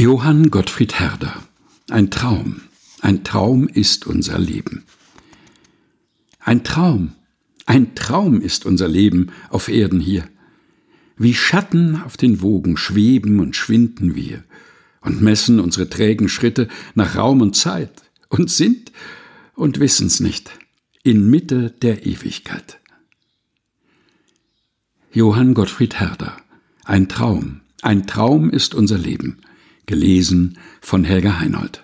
Johann Gottfried Herder Ein Traum, ein Traum ist unser Leben. Ein Traum, ein Traum ist unser Leben auf Erden hier. Wie Schatten auf den Wogen schweben und schwinden wir und messen unsere trägen Schritte nach Raum und Zeit und sind und wissen's nicht in Mitte der Ewigkeit. Johann Gottfried Herder Ein Traum, ein Traum ist unser Leben gelesen von Helga Heinold.